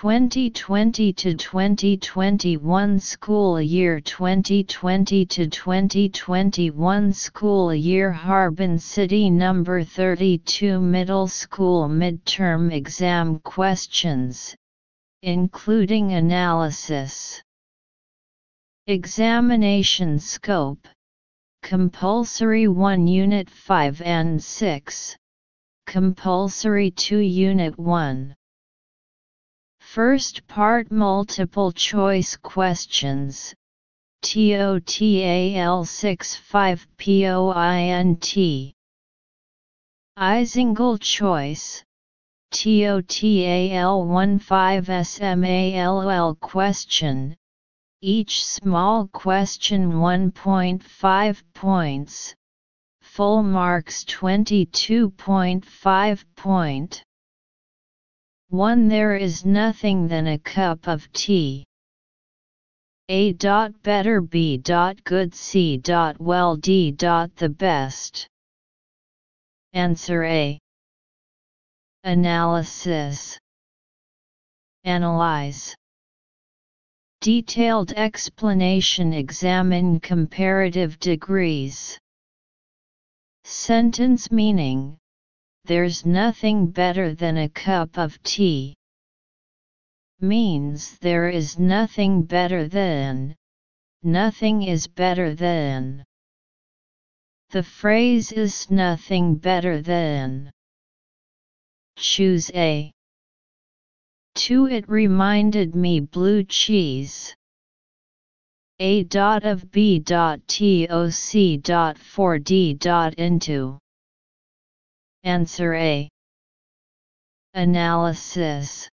2020 to 2021 school year 2020 to 2021 school year Harbin City number 32 middle school midterm exam questions including analysis examination scope compulsory 1 unit 5 and 6 compulsory 2 unit 1 First part multiple choice questions. TOTAL 65 POINT. Isingale choice. TOTAL 15 SMALL question. Each small question 1.5 points. Full marks 22.5 point. 1 There is nothing than a cup of tea. A. dot Better B. dot Good C. dot Well D. dot The best. Answer A. Analysis Analyze Detailed explanation Examine comparative degrees Sentence meaning there's nothing better than a cup of tea. Means there is nothing better than, nothing is better than. The phrase is nothing better than. Choose A. 2. It reminded me blue cheese. A. Dot of B. Dot Toc. Dot 4 D. Dot Into. Answer A. Analysis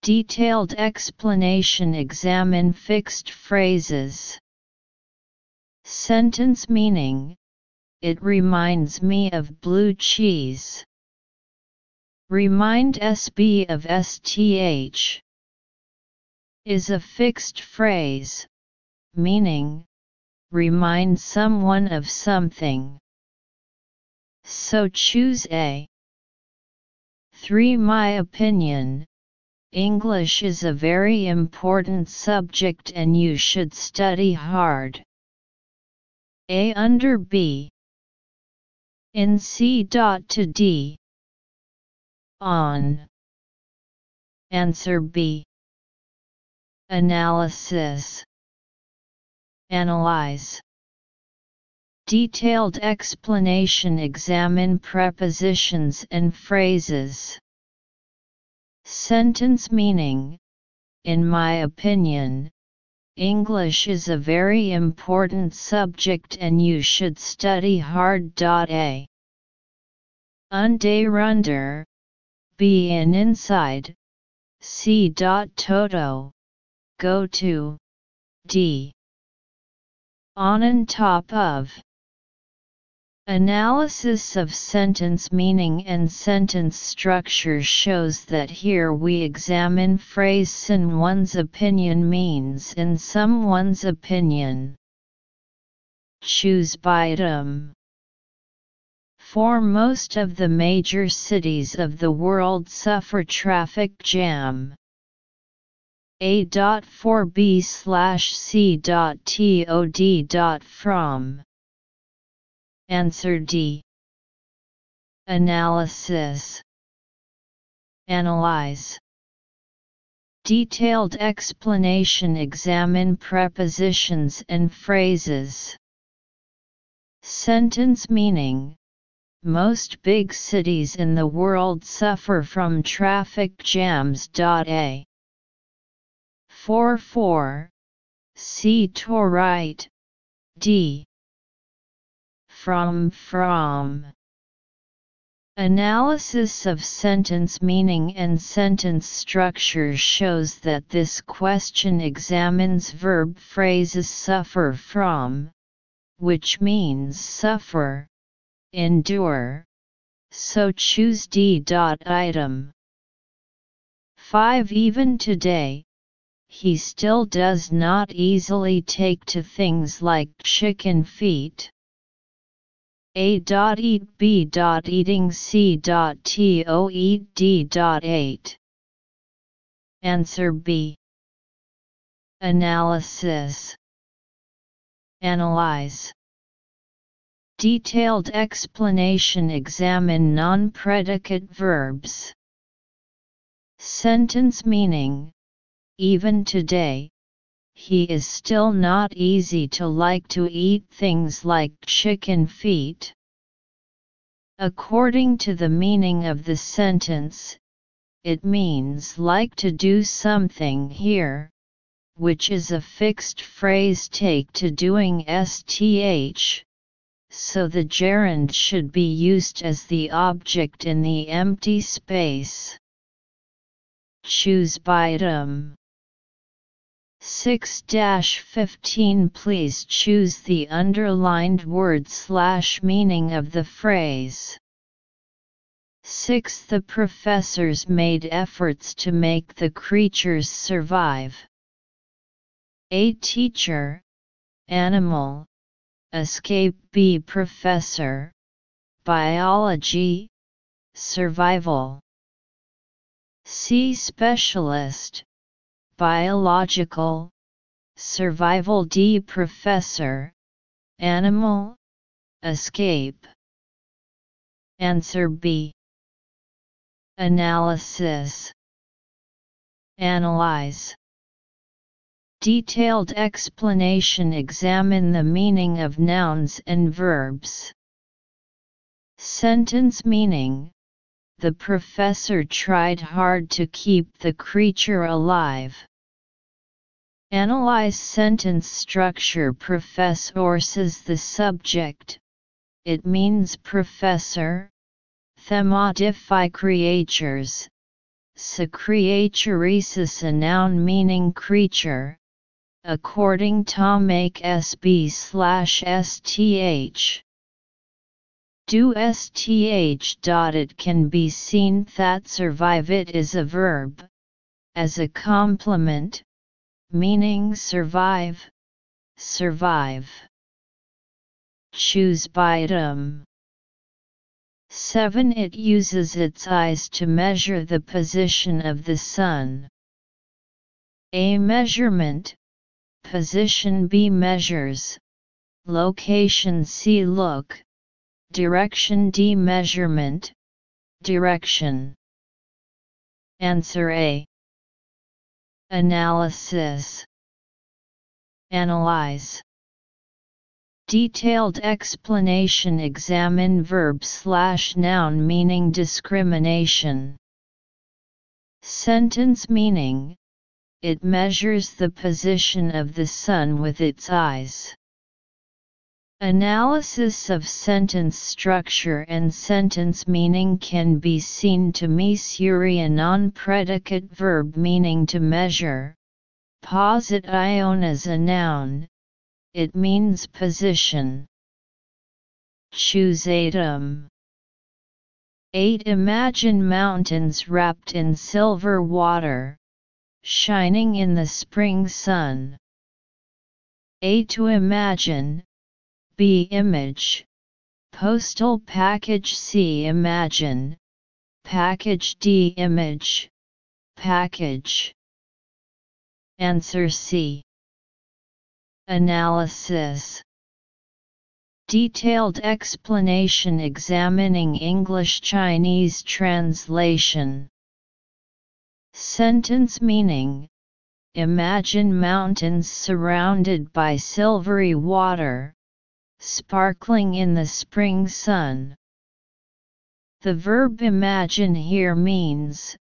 Detailed explanation Examine fixed phrases. Sentence meaning It reminds me of blue cheese. Remind SB of STH is a fixed phrase, meaning remind someone of something. So choose A. 3. My opinion English is a very important subject and you should study hard. A under B. In C. Dot to D. On. Answer B. Analysis. Analyze. Detailed explanation Examine prepositions and phrases. Sentence meaning In my opinion, English is a very important subject and you should study hard. A. Under B in inside, C. Toto, go to, D. On and top of. Analysis of sentence meaning and sentence structure shows that here we examine phrase in one's opinion means in someone's opinion. Choose by item. For most of the major cities of the world suffer traffic jam. A.4b slash C.TOD. Answer D. Analysis Analyze Detailed explanation Examine prepositions and phrases. Sentence meaning Most big cities in the world suffer from traffic jams. A. 4 4. C. To right. D from from Analysis of sentence meaning and sentence structure shows that this question examines verb phrases suffer from, which means suffer, endure, so choose D. Item 5 Even today, he still does not easily take to things like chicken feet. A. Eat B. Eating C. To eat D. 8 Answer B. Analysis Analyze Detailed explanation Examine non-predicate verbs Sentence meaning Even today, he is still not easy to like to eat things like chicken feet. According to the meaning of the sentence, it means like to do something here, which is a fixed phrase take to doing sth, so the gerund should be used as the object in the empty space. Choose item. 6-15 Please choose the underlined word slash meaning of the phrase. 6. The professors made efforts to make the creatures survive. A teacher, animal, escape B. Professor, biology, survival. C. Specialist, biological, survival D. Professor, animal, escape. Answer B. Analysis Analyze Detailed explanation Examine the meaning of nouns and verbs. Sentence meaning The professor tried hard to keep the creature alive. Analyze sentence structure Professor says the subject. It means professor. Themodify creatures. Se creaturesis a noun meaning creature, according to make sb slash sth. Do sth. It can be seen that survive it is a verb, as a complement, meaning survive, survive. Choose by item. 7. It uses its eyes to measure the position of the sun. A measurement, Position B measures, location C look, direction D measurement, direction. Answer A. Analysis Analyze Detailed explanation Examine verb slash noun meaning discrimination Sentence meaning it measures the position of the sun with its eyes. Analysis of sentence structure and sentence meaning can be seen to measure a non-predicate verb meaning to measure. Posit ion as a noun. It means position. Choose item. 8. Imagine mountains wrapped in silver water shining in the spring sun. 8. To imagine, B. Image, postal package C. Imagine, package D. Image, package. Answer C. Analysis Detailed explanation examining English-Chinese translation Sentence meaning Imagine mountains surrounded by silvery water, sparkling in the spring sun. The verb imagine here means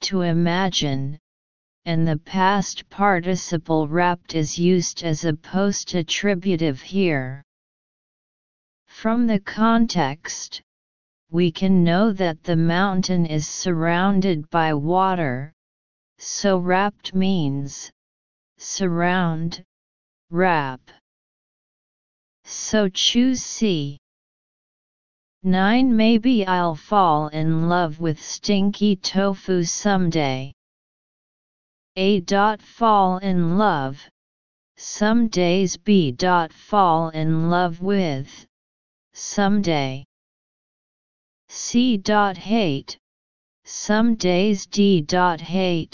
to imagine, and the past participle wrapped is used as a post-attributive here. From the context, we can know that the mountain is surrounded by water, so wrapped means surround, wrap. So choose C. 9 Maybe I'll fall in love with stinky tofu someday. A. Dot fall in love. Some days B. Dot fall in love with. Someday. C. Hate. Some days D. Hate.